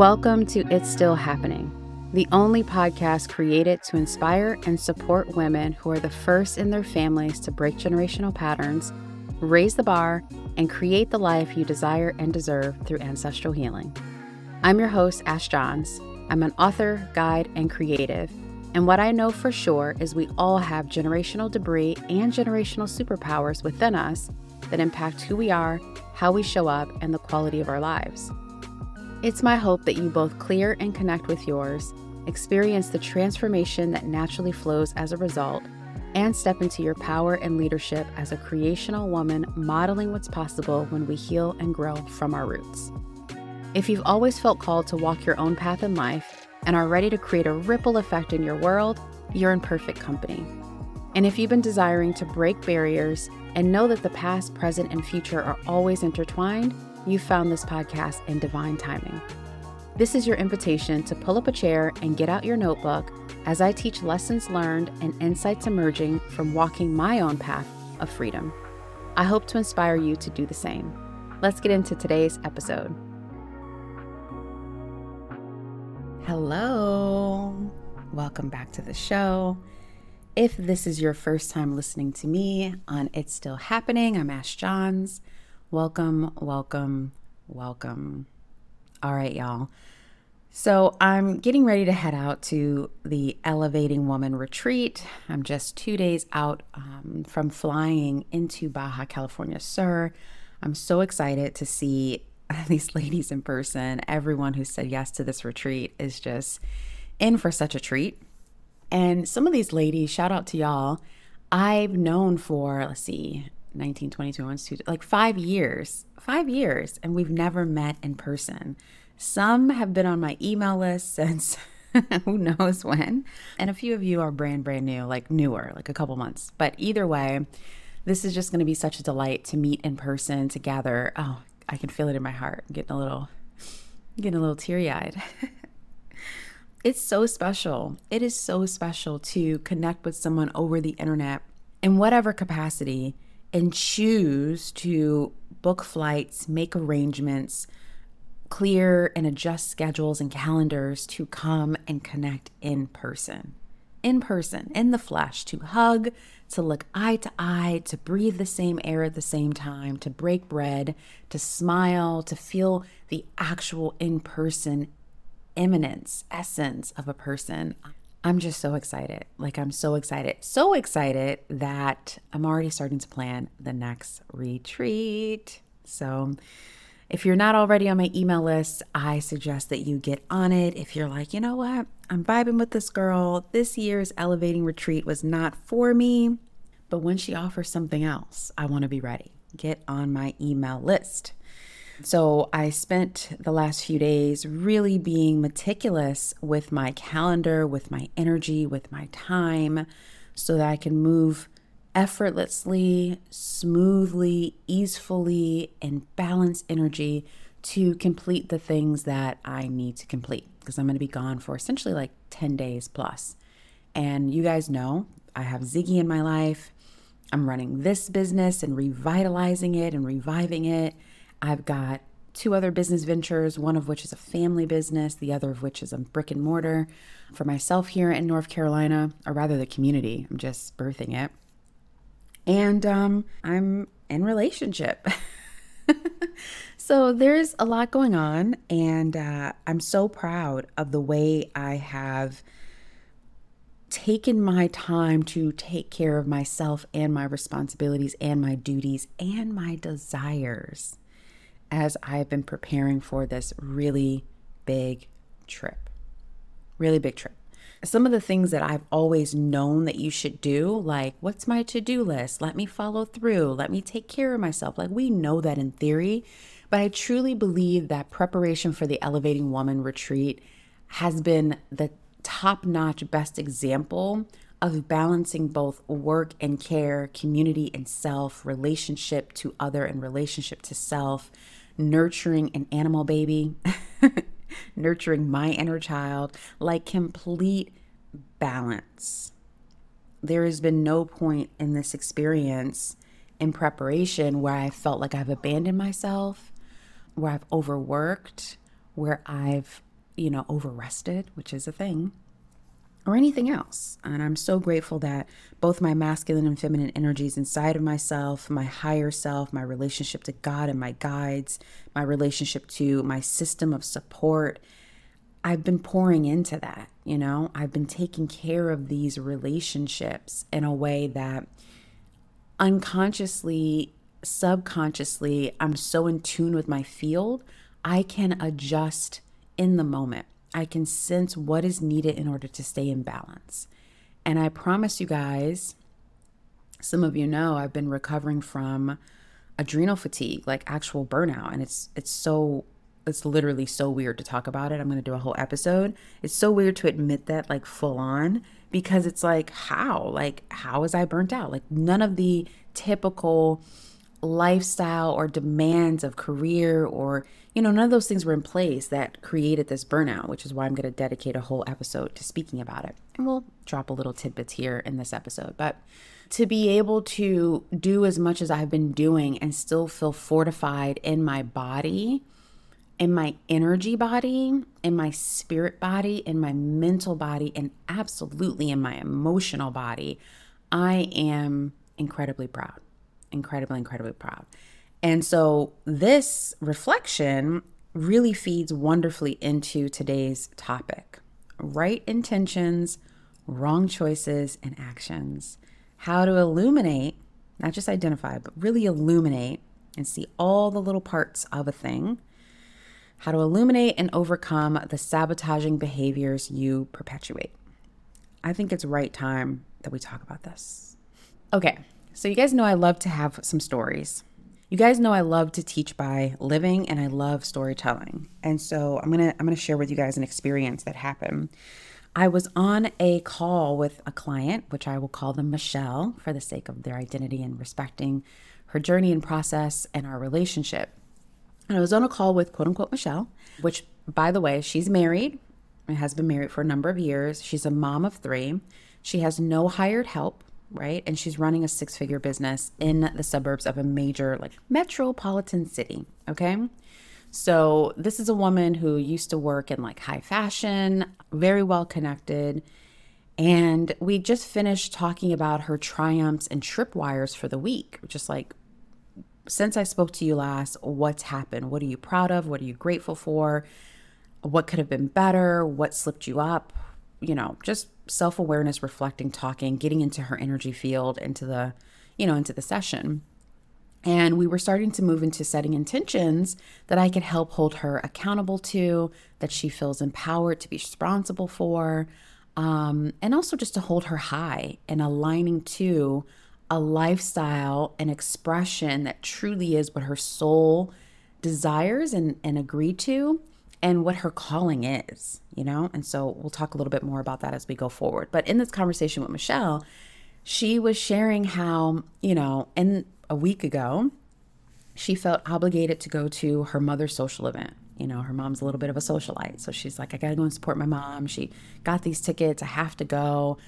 Welcome to It's Still Happening, the only podcast created to inspire and support women who are the first in their families to break generational patterns, raise the bar, and create the life you desire and deserve through ancestral healing. I'm your host, Ash Johns. I'm an author, guide, and creative. And what I know for sure is we all have generational debris and generational superpowers within us that impact who we are, how we show up, and the quality of our lives. It's my hope that you both clear and connect with yours, experience the transformation that naturally flows as a result, and step into your power and leadership as a creational woman modeling what's possible when we heal and grow from our roots. If you've always felt called to walk your own path in life and are ready to create a ripple effect in your world, you're in perfect company. And if you've been desiring to break barriers and know that the past, present, and future are always intertwined, you found this podcast in divine timing. This is your invitation to pull up a chair and get out your notebook as I teach lessons learned and insights emerging from walking my own path of freedom. I hope to inspire you to do the same. Let's get into today's episode. Hello, welcome back to the show. If this is your first time listening to me on It's Still Happening, I'm Ash Johns. Welcome, welcome, welcome. All right, y'all. So I'm getting ready to head out to the Elevating Woman retreat. I'm just two days out um, from flying into Baja California Sur. I'm so excited to see these ladies in person. Everyone who said yes to this retreat is just in for such a treat. And some of these ladies, shout out to y'all, I've known for, let's see, 19, 22, like five years, five years, and we've never met in person. Some have been on my email list since who knows when. And a few of you are brand, brand new, like newer, like a couple months. But either way, this is just going to be such a delight to meet in person, to gather. Oh, I can feel it in my heart. I'm getting a little, getting a little teary eyed. it's so special. It is so special to connect with someone over the internet in whatever capacity and choose to book flights, make arrangements, clear and adjust schedules and calendars to come and connect in person. In person, in the flesh, to hug, to look eye to eye, to breathe the same air at the same time, to break bread, to smile, to feel the actual in person immanence, essence of a person. I'm just so excited. Like, I'm so excited. So excited that I'm already starting to plan the next retreat. So, if you're not already on my email list, I suggest that you get on it. If you're like, you know what, I'm vibing with this girl, this year's elevating retreat was not for me, but when she offers something else, I want to be ready. Get on my email list. So I spent the last few days really being meticulous with my calendar, with my energy, with my time, so that I can move effortlessly, smoothly, easefully, and balance energy to complete the things that I need to complete because I'm going to be gone for essentially like 10 days plus. And you guys know I have Ziggy in my life. I'm running this business and revitalizing it and reviving it. I've got two other business ventures, one of which is a family business, the other of which is a brick and mortar for myself here in North Carolina, or rather the community. I'm just birthing it. And um, I'm in relationship. so there's a lot going on, and uh, I'm so proud of the way I have taken my time to take care of myself and my responsibilities and my duties and my desires as I've been preparing for this really big trip. Really big trip. Some of the things that I've always known that you should do, like what's my to do list? Let me follow through. Let me take care of myself. Like we know that in theory, but I truly believe that preparation for the Elevating Woman retreat has been the top notch, best example of balancing both work and care, community and self, relationship to other and relationship to self, nurturing an animal baby, nurturing my inner child, like complete balance. There has been no point in this experience in preparation where I felt like I've abandoned myself, where I've overworked, where I've you know, over rested, which is a thing, or anything else. And I'm so grateful that both my masculine and feminine energies inside of myself, my higher self, my relationship to God and my guides, my relationship to my system of support, I've been pouring into that, you know? I've been taking care of these relationships in a way that unconsciously, subconsciously, I'm so in tune with my field, I can adjust in the moment. I can sense what is needed in order to stay in balance. And I promise you guys, some of you know I've been recovering from adrenal fatigue, like actual burnout, and it's it's so it's literally so weird to talk about it. I'm going to do a whole episode. It's so weird to admit that like full on because it's like how? Like how was I burnt out? Like none of the typical lifestyle or demands of career or you know none of those things were in place that created this burnout which is why i'm going to dedicate a whole episode to speaking about it. And we'll drop a little tidbits here in this episode but to be able to do as much as i've been doing and still feel fortified in my body in my energy body in my spirit body in my mental body and absolutely in my emotional body i am incredibly proud incredibly, incredibly proud. And so this reflection really feeds wonderfully into today's topic right intentions, wrong choices, and actions. How to illuminate, not just identify, but really illuminate and see all the little parts of a thing. How to illuminate and overcome the sabotaging behaviors you perpetuate. I think it's right time that we talk about this. Okay, so, you guys know I love to have some stories. You guys know I love to teach by living and I love storytelling. And so, I'm going to I'm going to share with you guys an experience that happened. I was on a call with a client, which I will call them Michelle for the sake of their identity and respecting her journey and process and our relationship. And I was on a call with quote unquote Michelle, which, by the way, she's married and has been married for a number of years. She's a mom of three. She has no hired help right? And she's running a six figure business in the suburbs of a major, like, metropolitan city, okay? So, this is a woman who used to work in like high fashion, very well connected. And we just finished talking about her triumphs and tripwires for the week. Just like, since I spoke to you last, what's happened? What are you proud of? What are you grateful for? What could have been better? What slipped you up? You know, just self awareness, reflecting, talking, getting into her energy field, into the, you know, into the session. And we were starting to move into setting intentions that I could help hold her accountable to, that she feels empowered to be responsible for, um, and also just to hold her high and aligning to a lifestyle and expression that truly is what her soul desires and, and agree to and what her calling is, you know? And so we'll talk a little bit more about that as we go forward. But in this conversation with Michelle, she was sharing how, you know, in a week ago, she felt obligated to go to her mother's social event. You know, her mom's a little bit of a socialite. So she's like, I got to go and support my mom. She got these tickets. I have to go.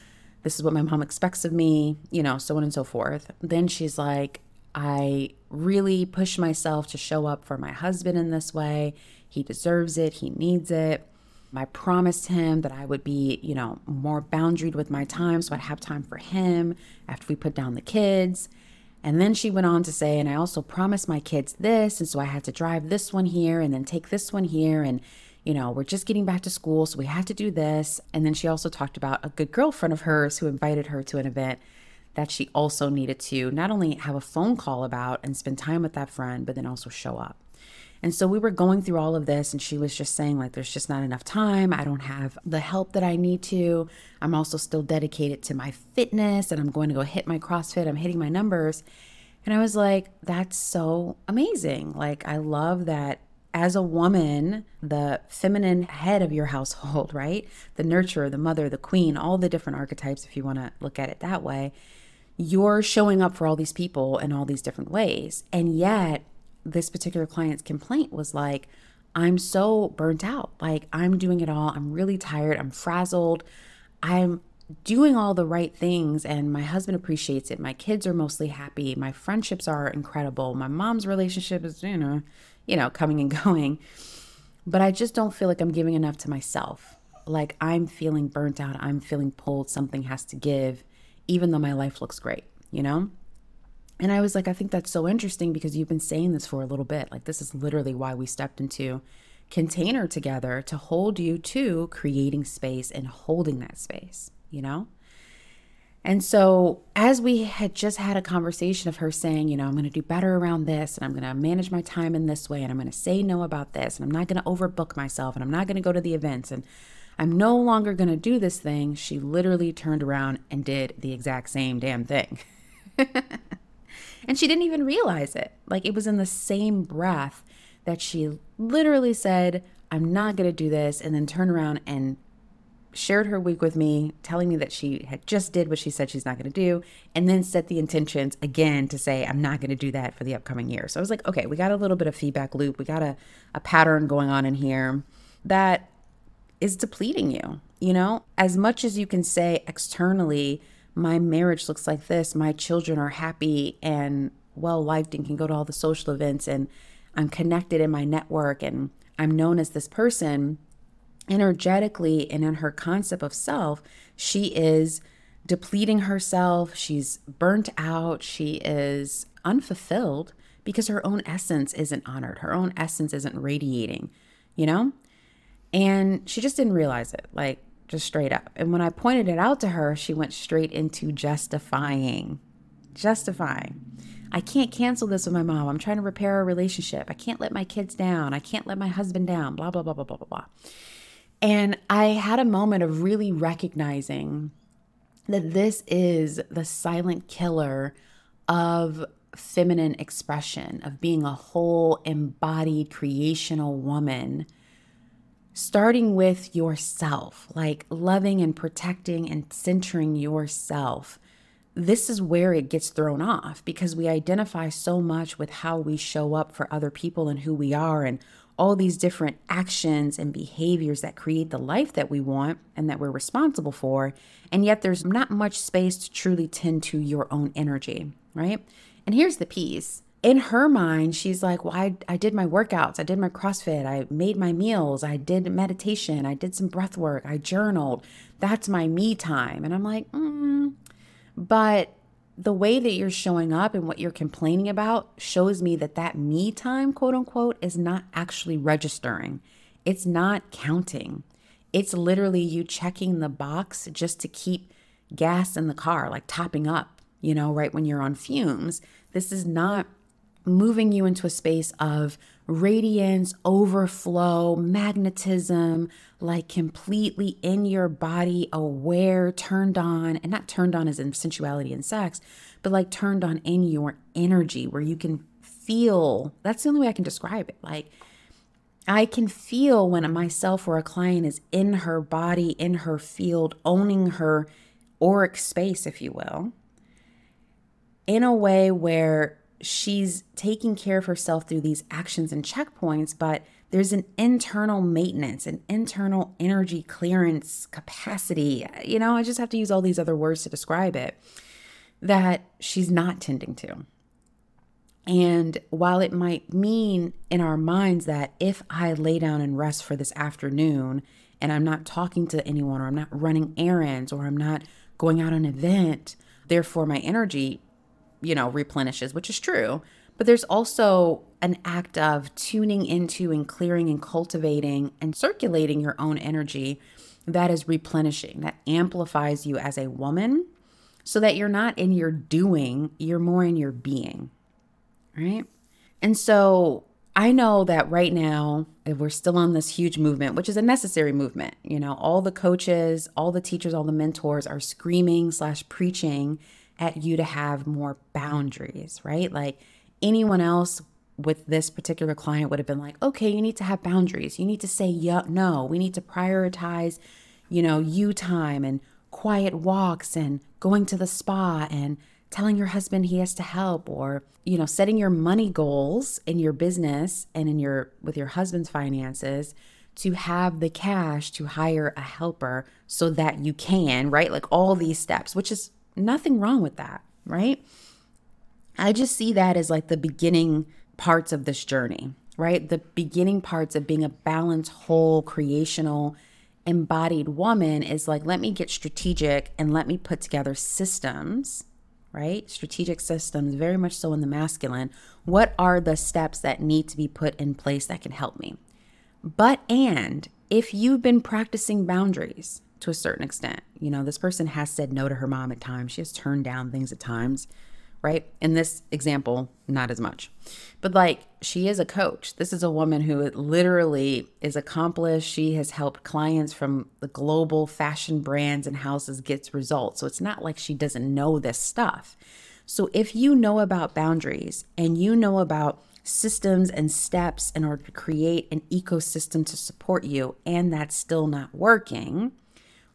This is what my mom expects of me, you know, so on and so forth. Then she's like, I really push myself to show up for my husband in this way. He deserves it, he needs it. I promised him that I would be, you know, more boundaried with my time so I'd have time for him after we put down the kids. And then she went on to say, and I also promised my kids this. And so I had to drive this one here and then take this one here. And, you know, we're just getting back to school. So we had to do this. And then she also talked about a good girlfriend of hers who invited her to an event that she also needed to not only have a phone call about and spend time with that friend, but then also show up. And so we were going through all of this, and she was just saying, like, there's just not enough time. I don't have the help that I need to. I'm also still dedicated to my fitness, and I'm going to go hit my CrossFit. I'm hitting my numbers. And I was like, that's so amazing. Like, I love that as a woman, the feminine head of your household, right? The nurturer, the mother, the queen, all the different archetypes, if you want to look at it that way, you're showing up for all these people in all these different ways. And yet, this particular client's complaint was like, I'm so burnt out. Like, I'm doing it all. I'm really tired. I'm frazzled. I'm doing all the right things, and my husband appreciates it. My kids are mostly happy. My friendships are incredible. My mom's relationship is, you know, you know, coming and going. but I just don't feel like I'm giving enough to myself. Like I'm feeling burnt out, I'm feeling pulled, something has to give, even though my life looks great, you know? And I was like, I think that's so interesting because you've been saying this for a little bit. Like, this is literally why we stepped into container together to hold you to creating space and holding that space, you know? And so, as we had just had a conversation of her saying, you know, I'm going to do better around this and I'm going to manage my time in this way and I'm going to say no about this and I'm not going to overbook myself and I'm not going to go to the events and I'm no longer going to do this thing, she literally turned around and did the exact same damn thing. and she didn't even realize it. Like it was in the same breath that she literally said, I'm not going to do this, and then turned around and shared her week with me, telling me that she had just did what she said she's not going to do, and then set the intentions again to say, I'm not going to do that for the upcoming year. So I was like, okay, we got a little bit of feedback loop. We got a, a pattern going on in here that is depleting you. You know, as much as you can say externally, my marriage looks like this, my children are happy and well liked and can go to all the social events and I'm connected in my network and I'm known as this person, energetically and in her concept of self, she is depleting herself. She's burnt out. She is unfulfilled because her own essence isn't honored. Her own essence isn't radiating, you know? And she just didn't realize it, like just straight up. And when I pointed it out to her, she went straight into justifying. Justifying. I can't cancel this with my mom. I'm trying to repair a relationship. I can't let my kids down. I can't let my husband down. Blah, blah, blah, blah, blah, blah, blah. And I had a moment of really recognizing that this is the silent killer of feminine expression, of being a whole embodied creational woman starting with yourself, like loving and protecting and centering yourself this is where it gets thrown off because we identify so much with how we show up for other people and who we are and all these different actions and behaviors that create the life that we want and that we're responsible for. And yet there's not much space to truly tend to your own energy, right? And here's the piece. In her mind, she's like, Well, I, I did my workouts, I did my CrossFit, I made my meals, I did meditation, I did some breath work, I journaled. That's my me time. And I'm like, mm, but the way that you're showing up and what you're complaining about shows me that that me time, quote unquote, is not actually registering. It's not counting. It's literally you checking the box just to keep gas in the car, like topping up, you know, right when you're on fumes. This is not moving you into a space of radiance, overflow, magnetism, like completely in your body, aware, turned on, and not turned on as in sensuality and sex, but like turned on in your energy where you can feel. That's the only way I can describe it. Like, I can feel when myself or a client is in her body, in her field, owning her auric space, if you will, in a way where she's taking care of herself through these actions and checkpoints, but there's an internal maintenance, an internal energy clearance capacity. You know, I just have to use all these other words to describe it that she's not tending to. And while it might mean in our minds that if I lay down and rest for this afternoon and I'm not talking to anyone or I'm not running errands or I'm not going out on an event, therefore my energy you know, replenishes, which is true. But there's also an act of tuning into and clearing and cultivating and circulating your own energy that is replenishing, that amplifies you as a woman so that you're not in your doing, you're more in your being. Right. And so I know that right now, we're still on this huge movement, which is a necessary movement. You know, all the coaches, all the teachers, all the mentors are screaming slash preaching at you to have more boundaries, right? Like anyone else with this particular client would have been like, okay, you need to have boundaries. You need to say yeah, no. We need to prioritize, you know, you time and quiet walks and going to the spa and telling your husband he has to help or you know setting your money goals in your business and in your with your husband's finances to have the cash to hire a helper so that you can right like all these steps which is Nothing wrong with that, right? I just see that as like the beginning parts of this journey, right? The beginning parts of being a balanced, whole, creational, embodied woman is like, let me get strategic and let me put together systems, right? Strategic systems, very much so in the masculine. What are the steps that need to be put in place that can help me? But, and if you've been practicing boundaries to a certain extent, you know, this person has said no to her mom at times, she has turned down things at times right? In this example, not as much. But like she is a coach. This is a woman who literally is accomplished. She has helped clients from the global fashion brands and houses get results. So it's not like she doesn't know this stuff. So if you know about boundaries and you know about systems and steps in order to create an ecosystem to support you and that's still not working,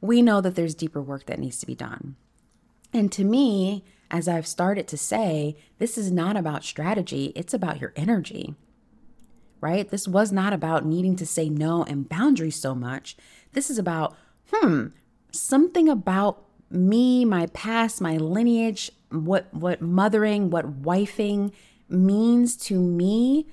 we know that there's deeper work that needs to be done. And to me, as I've started to say, this is not about strategy, it's about your energy, right? This was not about needing to say no and boundaries so much. This is about, hmm, something about me, my past, my lineage, what what mothering, what wifing means to me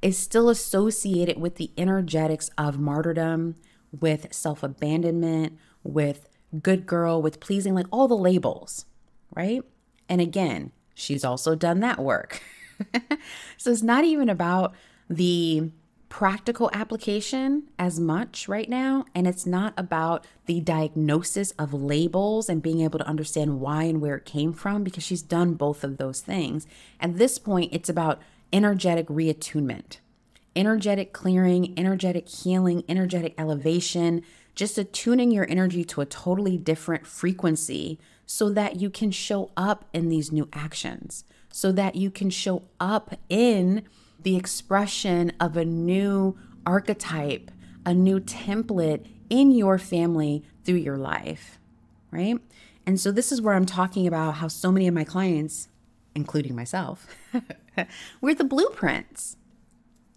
is still associated with the energetics of martyrdom, with self-abandonment, with good girl, with pleasing, like all the labels, right? And again, she's also done that work. so it's not even about the practical application as much right now. And it's not about the diagnosis of labels and being able to understand why and where it came from because she's done both of those things. At this point, it's about energetic reattunement, energetic clearing, energetic healing, energetic elevation, just attuning your energy to a totally different frequency so that you can show up in these new actions, so that you can show up in the expression of a new archetype, a new template in your family through your life, right? And so, this is where I'm talking about how so many of my clients, including myself, we're the blueprints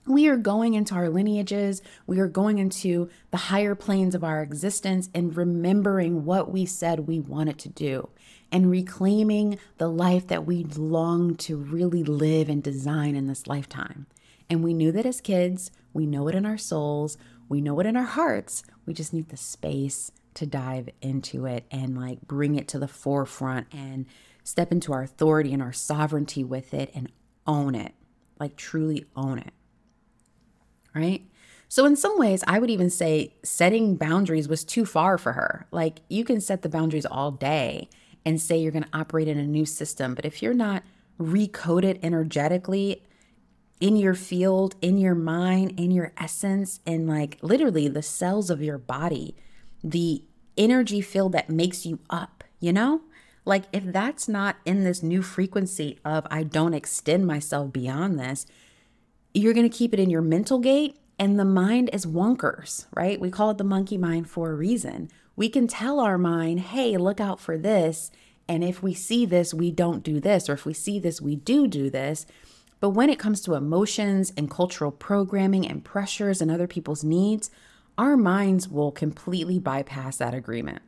we are going into our lineages, we are going into the higher planes of our existence and remembering what we said we wanted to do and reclaiming the life that we long to really live and design in this lifetime. And we knew that as kids, we know it in our souls, we know it in our hearts. We just need the space to dive into it and like bring it to the forefront and step into our authority and our sovereignty with it and own it. Like truly own it right? So, in some ways, I would even say setting boundaries was too far for her. Like, you can set the boundaries all day and say you're going to operate in a new system, but if you're not recoded energetically in your field, in your mind, in your essence, in like literally the cells of your body, the energy field that makes you up, you know? Like, if that's not in this new frequency of I don't extend myself beyond this, you're going to keep it in your mental gate and the mind is wonkers, right? We call it the monkey mind for a reason. We can tell our mind, hey, look out for this. And if we see this, we don't do this. Or if we see this, we do do this. But when it comes to emotions and cultural programming and pressures and other people's needs, our minds will completely bypass that agreement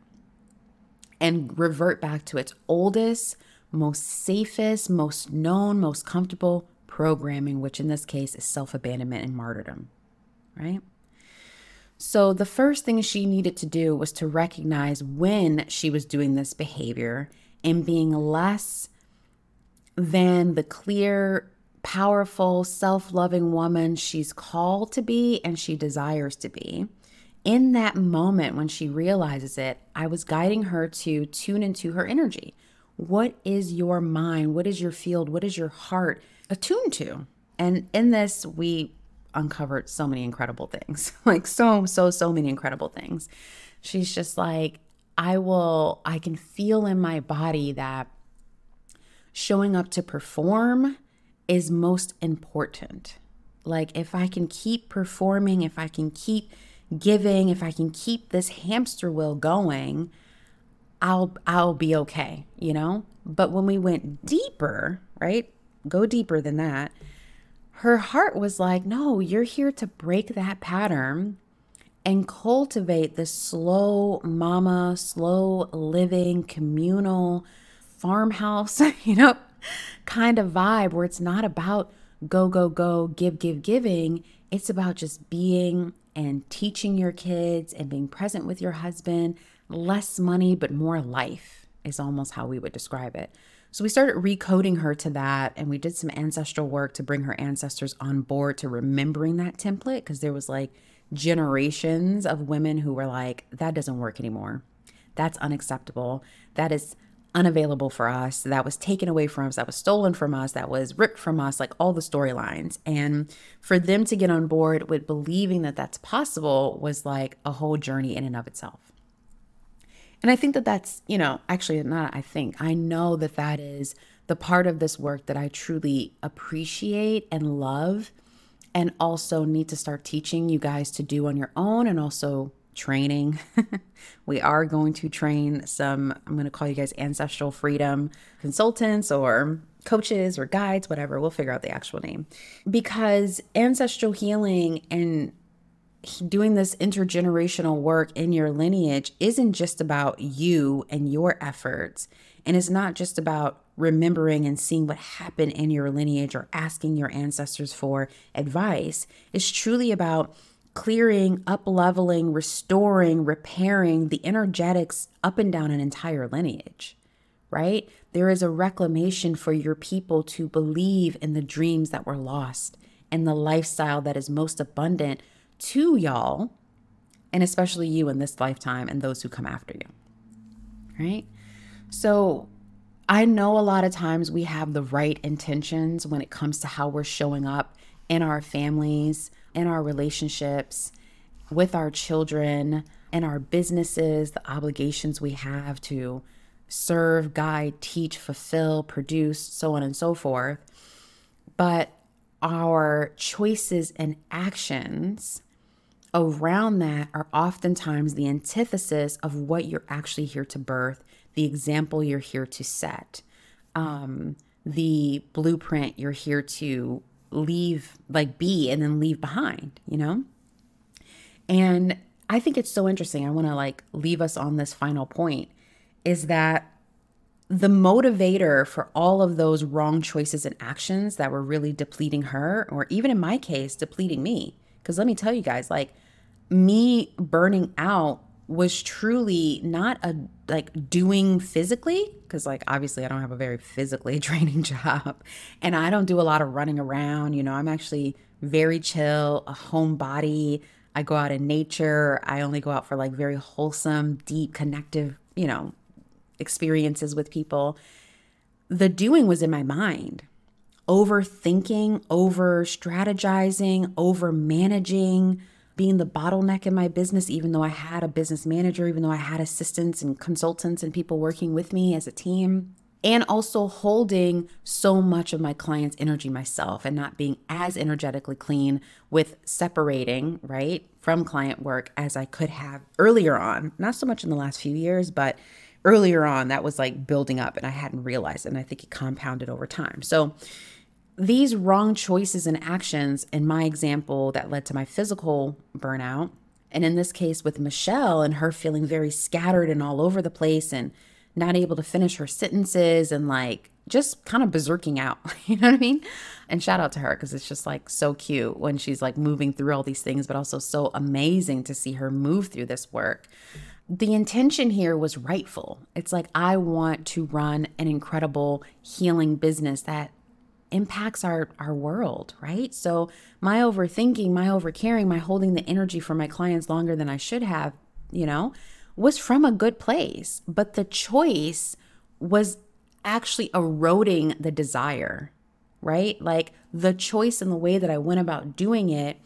and revert back to its oldest, most safest, most known, most comfortable programming, which in this case is self abandonment and martyrdom, right? So, the first thing she needed to do was to recognize when she was doing this behavior and being less than the clear, powerful, self loving woman she's called to be and she desires to be. In that moment, when she realizes it, I was guiding her to tune into her energy. What is your mind? What is your field? What is your heart? Attuned to. And in this, we uncovered so many incredible things like, so, so, so many incredible things. She's just like, I will, I can feel in my body that showing up to perform is most important. Like, if I can keep performing, if I can keep giving, if I can keep this hamster wheel going, I'll I'll be okay, you know? But when we went deeper, right? Go deeper than that. Her heart was like, no, you're here to break that pattern and cultivate this slow mama, slow living, communal farmhouse, you know, kind of vibe where it's not about go, go, go, give, give, giving. It's about just being and teaching your kids and being present with your husband. Less money, but more life is almost how we would describe it. So we started recoding her to that and we did some ancestral work to bring her ancestors on board to remembering that template because there was like generations of women who were like that doesn't work anymore. That's unacceptable. That is unavailable for us. That was taken away from us. That was stolen from us. That was ripped from us, like all the storylines. And for them to get on board with believing that that's possible was like a whole journey in and of itself. And I think that that's, you know, actually not, I think, I know that that is the part of this work that I truly appreciate and love and also need to start teaching you guys to do on your own and also training. we are going to train some, I'm going to call you guys ancestral freedom consultants or coaches or guides, whatever. We'll figure out the actual name. Because ancestral healing and doing this intergenerational work in your lineage isn't just about you and your efforts. And it's not just about remembering and seeing what happened in your lineage or asking your ancestors for advice. It's truly about clearing, up leveling, restoring, repairing the energetics up and down an entire lineage, right? There is a reclamation for your people to believe in the dreams that were lost and the lifestyle that is most abundant to y'all, and especially you in this lifetime and those who come after you. Right? So, I know a lot of times we have the right intentions when it comes to how we're showing up in our families, in our relationships, with our children, in our businesses, the obligations we have to serve, guide, teach, fulfill, produce, so on and so forth. But our choices and actions around that are oftentimes the antithesis of what you're actually here to birth, the example you're here to set, um, the blueprint you're here to leave, like be, and then leave behind, you know? And I think it's so interesting. I want to like leave us on this final point is that the motivator for all of those wrong choices and actions that were really depleting her, or even in my case, depleting me, because let me tell you guys, like me burning out was truly not a like doing physically because like obviously I don't have a very physically draining job and I don't do a lot of running around, you know, I'm actually very chill, a homebody. I go out in nature. I only go out for like very wholesome, deep, connective, you know, experiences with people. The doing was in my mind overthinking, over strategizing, over managing, being the bottleneck in my business, even though I had a business manager, even though I had assistants and consultants and people working with me as a team. And also holding so much of my client's energy myself and not being as energetically clean with separating, right, from client work as I could have earlier on. Not so much in the last few years, but earlier on, that was like building up and I hadn't realized it. And I think it compounded over time. So, these wrong choices and actions, in my example, that led to my physical burnout, and in this case with Michelle and her feeling very scattered and all over the place and not able to finish her sentences and like just kind of berserking out. You know what I mean? And shout out to her because it's just like so cute when she's like moving through all these things, but also so amazing to see her move through this work the intention here was rightful. It's like, I want to run an incredible healing business that impacts our, our world, right? So, my overthinking, my overcaring, my holding the energy for my clients longer than I should have, you know, was from a good place. But the choice was actually eroding the desire, right? Like the choice and the way that I went about doing it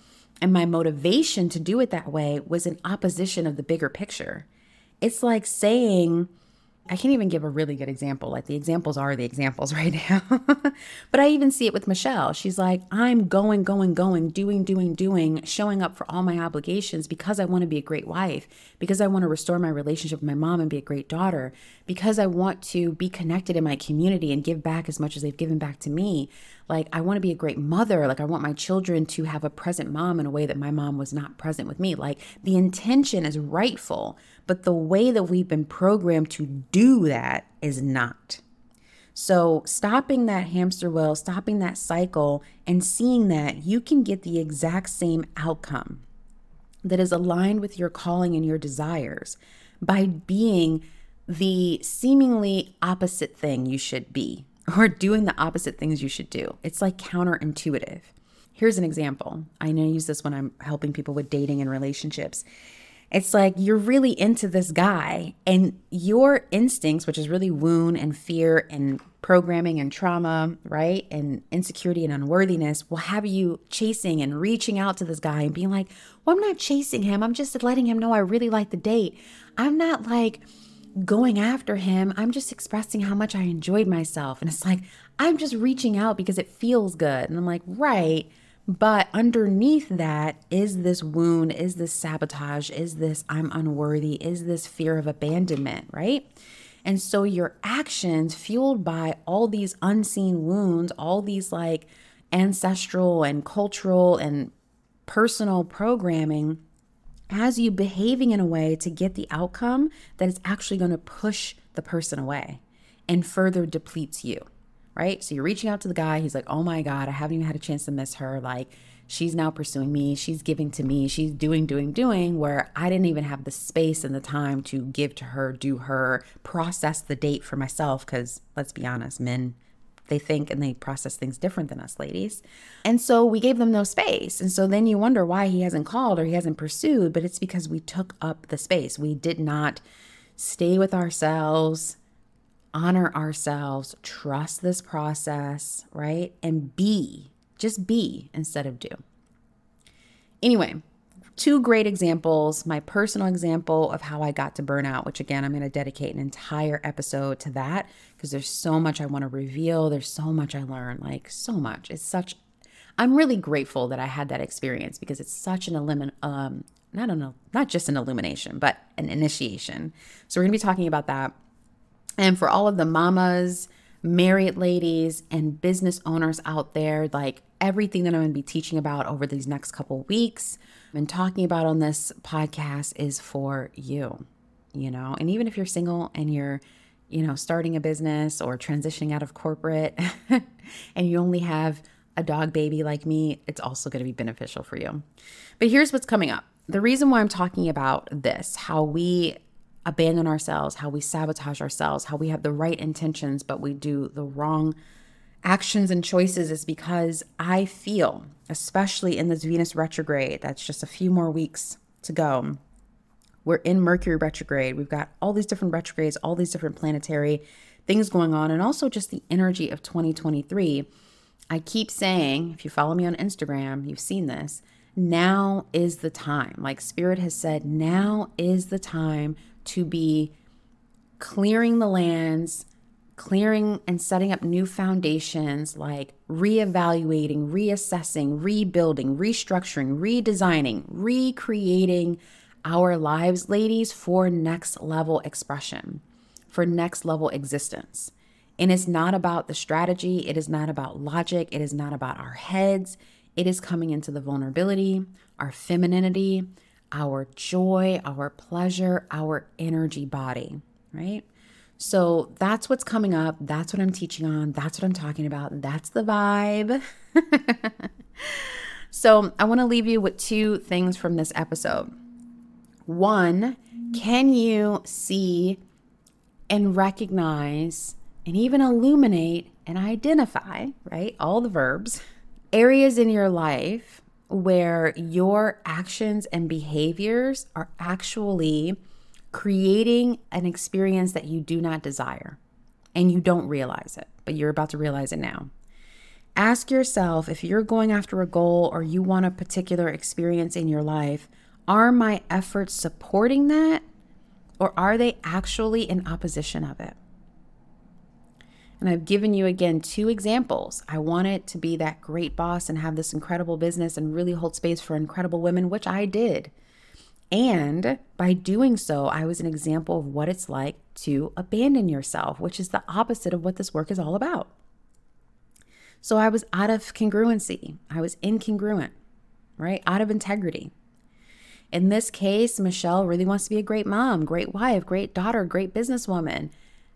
and my motivation to do it that way was in opposition of the bigger picture. It's like saying, I can't even give a really good example. Like the examples are the examples right now. but I even see it with Michelle. She's like, I'm going, going, going, doing, doing, doing, showing up for all my obligations because I want to be a great wife, because I want to restore my relationship with my mom and be a great daughter, because I want to be connected in my community and give back as much as they've given back to me. Like, I want to be a great mother. Like, I want my children to have a present mom in a way that my mom was not present with me. Like, the intention is rightful, but the way that we've been programmed to do that is not. So, stopping that hamster wheel, stopping that cycle, and seeing that you can get the exact same outcome that is aligned with your calling and your desires by being the seemingly opposite thing you should be or doing the opposite things you should do. It's like counterintuitive. Here's an example. I know I use this when I'm helping people with dating and relationships. It's like you're really into this guy, and your instincts, which is really wound and fear and programming and trauma, right? And insecurity and unworthiness, will have you chasing and reaching out to this guy and being like, Well, I'm not chasing him. I'm just letting him know I really like the date. I'm not like, going after him. I'm just expressing how much I enjoyed myself. And it's like, I'm just reaching out because it feels good. And I'm like, right. But underneath that is this wound, is this sabotage, is this I'm unworthy, is this fear of abandonment, right? And so your actions, fueled by all these unseen wounds, all these like ancestral and cultural and personal programming, has you behaving in a way to get the outcome that is actually going to push the person away and further depletes you, right? So you're reaching out to the guy. He's like, oh my God, I haven't even had a chance to miss her. Like, she's now pursuing me. She's giving to me. She's doing, doing, doing, where I didn't even have the space and the time to give to her, do her, process the date for myself. Because let's be honest, men they think and they process things different than us ladies. And so we gave them no space. And so then you wonder why he hasn't called or he hasn't pursued, but it's because we took up the space. We did not stay with ourselves, honor ourselves, trust this process, right? And be, just be instead of do. Anyway, two great examples my personal example of how I got to burnout, which again, I'm going to dedicate an entire episode to that because there's so much I want to reveal. There's so much I learned, like so much. It's such, I'm really grateful that I had that experience because it's such an elimin, um, not an, not just an illumination, but an initiation. So we're going to be talking about that. And for all of the mamas, married ladies, and business owners out there, like everything that I'm going to be teaching about over these next couple weeks and talking about on this podcast is for you, you know, and even if you're single and you're, you know, starting a business or transitioning out of corporate and you only have a dog baby like me, it's also going to be beneficial for you. But here's what's coming up. The reason why I'm talking about this, how we abandon ourselves, how we sabotage ourselves, how we have the right intentions, but we do the wrong actions and choices is because I feel, especially in this Venus retrograde, that's just a few more weeks to go. We're in Mercury retrograde. We've got all these different retrogrades, all these different planetary things going on, and also just the energy of 2023. I keep saying, if you follow me on Instagram, you've seen this. Now is the time. Like Spirit has said, now is the time to be clearing the lands, clearing and setting up new foundations like reevaluating, reassessing, rebuilding, restructuring, redesigning, recreating our lives, ladies, for next level expression, for next level existence. And it's not about the strategy, it is not about logic, it is not about our heads. It is coming into the vulnerability, our femininity, our joy, our pleasure, our energy body, right? So that's what's coming up. That's what I'm teaching on. That's what I'm talking about. That's the vibe. so I want to leave you with two things from this episode. One, can you see and recognize and even illuminate and identify, right? All the verbs, areas in your life where your actions and behaviors are actually creating an experience that you do not desire and you don't realize it, but you're about to realize it now. Ask yourself if you're going after a goal or you want a particular experience in your life, are my efforts supporting that or are they actually in opposition of it? And I've given you again two examples. I wanted to be that great boss and have this incredible business and really hold space for incredible women, which I did. And by doing so, I was an example of what it's like to abandon yourself, which is the opposite of what this work is all about. So I was out of congruency, I was incongruent, right? Out of integrity. In this case, Michelle really wants to be a great mom, great wife, great daughter, great businesswoman.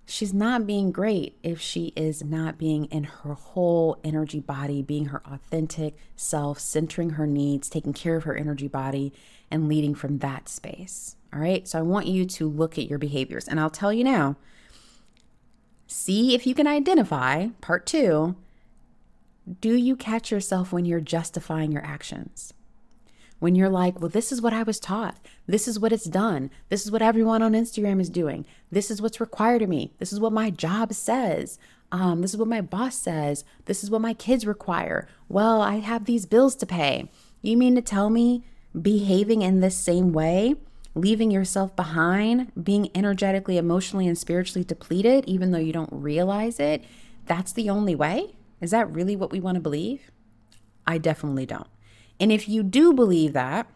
She's not being great if she is not being in her whole energy body, being her authentic self, centering her needs, taking care of her energy body, and leading from that space. All right. So I want you to look at your behaviors. And I'll tell you now see if you can identify, part two, do you catch yourself when you're justifying your actions? When you're like, well, this is what I was taught. This is what it's done. This is what everyone on Instagram is doing. This is what's required of me. This is what my job says. Um, this is what my boss says. This is what my kids require. Well, I have these bills to pay. You mean to tell me behaving in this same way, leaving yourself behind, being energetically, emotionally, and spiritually depleted, even though you don't realize it, that's the only way? Is that really what we want to believe? I definitely don't. And if you do believe that,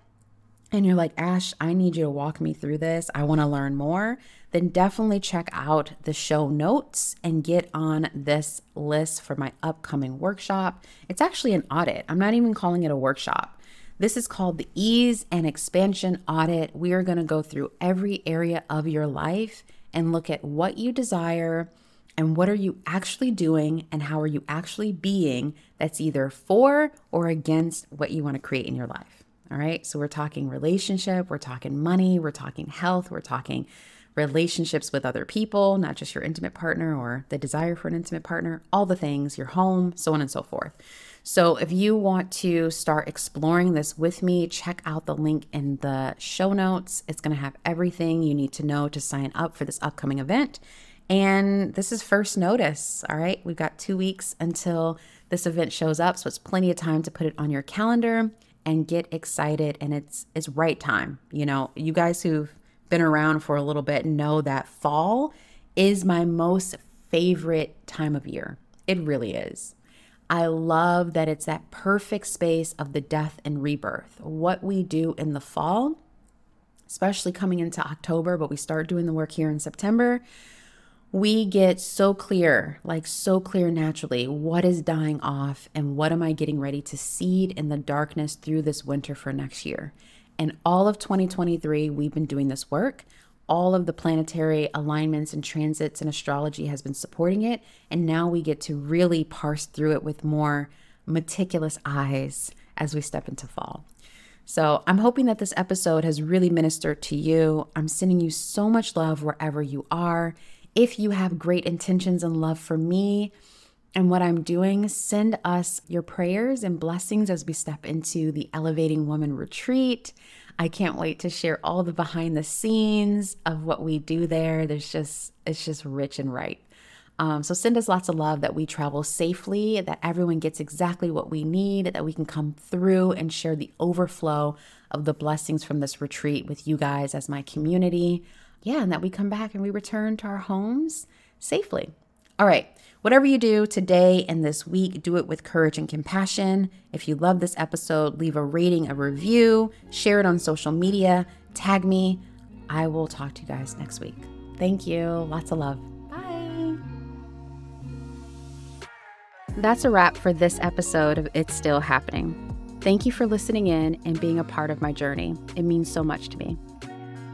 and you're like, Ash, I need you to walk me through this, I want to learn more, then definitely check out the show notes and get on this list for my upcoming workshop. It's actually an audit. I'm not even calling it a workshop. This is called the Ease and Expansion Audit. We are going to go through every area of your life and look at what you desire and what are you actually doing and how are you actually being that's either for or against what you want to create in your life. All right. So we're talking relationship, we're talking money, we're talking health, we're talking relationships with other people, not just your intimate partner or the desire for an intimate partner, all the things, your home, so on and so forth. So, if you want to start exploring this with me, check out the link in the show notes. It's going to have everything you need to know to sign up for this upcoming event. And this is first notice. All right. We've got two weeks until this event shows up. So it's plenty of time to put it on your calendar and get excited. And it's it's right time. You know, you guys who've been around for a little bit know that fall is my most favorite time of year. It really is. I love that it's that perfect space of the death and rebirth. What we do in the fall, especially coming into October, but we start doing the work here in September we get so clear, like so clear naturally, what is dying off and what am I getting ready to seed in the darkness through this winter for next year. And all of 2023, we've been doing this work. All of the planetary alignments and transits and astrology has been supporting it. And now we get to really parse through it with more meticulous eyes as we step into fall. So I'm hoping that this episode has really ministered to you. I'm sending you so much love wherever you are. If you have great intentions and love for me and what I'm doing, send us your prayers and blessings as we step into the Elevating Woman retreat. I can't wait to share all the behind the scenes of what we do there. There's just, it's just rich and right. Um, so send us lots of love that we travel safely, that everyone gets exactly what we need, that we can come through and share the overflow of the blessings from this retreat with you guys as my community yeah, and that we come back and we return to our homes safely. All right, whatever you do today and this week, do it with courage and compassion. If you love this episode, leave a rating, a review, share it on social media, tag me. I will talk to you guys next week. Thank you. Lots of love. Bye. That's a wrap for this episode of It's Still Happening. Thank you for listening in and being a part of my journey. It means so much to me.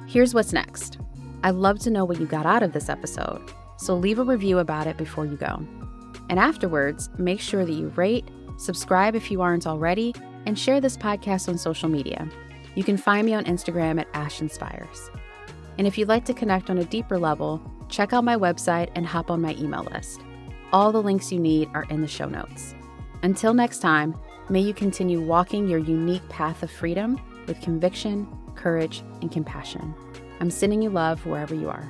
Here's what's next. I'd love to know what you got out of this episode, so leave a review about it before you go. And afterwards, make sure that you rate, subscribe if you aren't already, and share this podcast on social media. You can find me on Instagram at Ash Inspires. And if you'd like to connect on a deeper level, check out my website and hop on my email list. All the links you need are in the show notes. Until next time, may you continue walking your unique path of freedom with conviction, courage, and compassion. I'm sending you love wherever you are.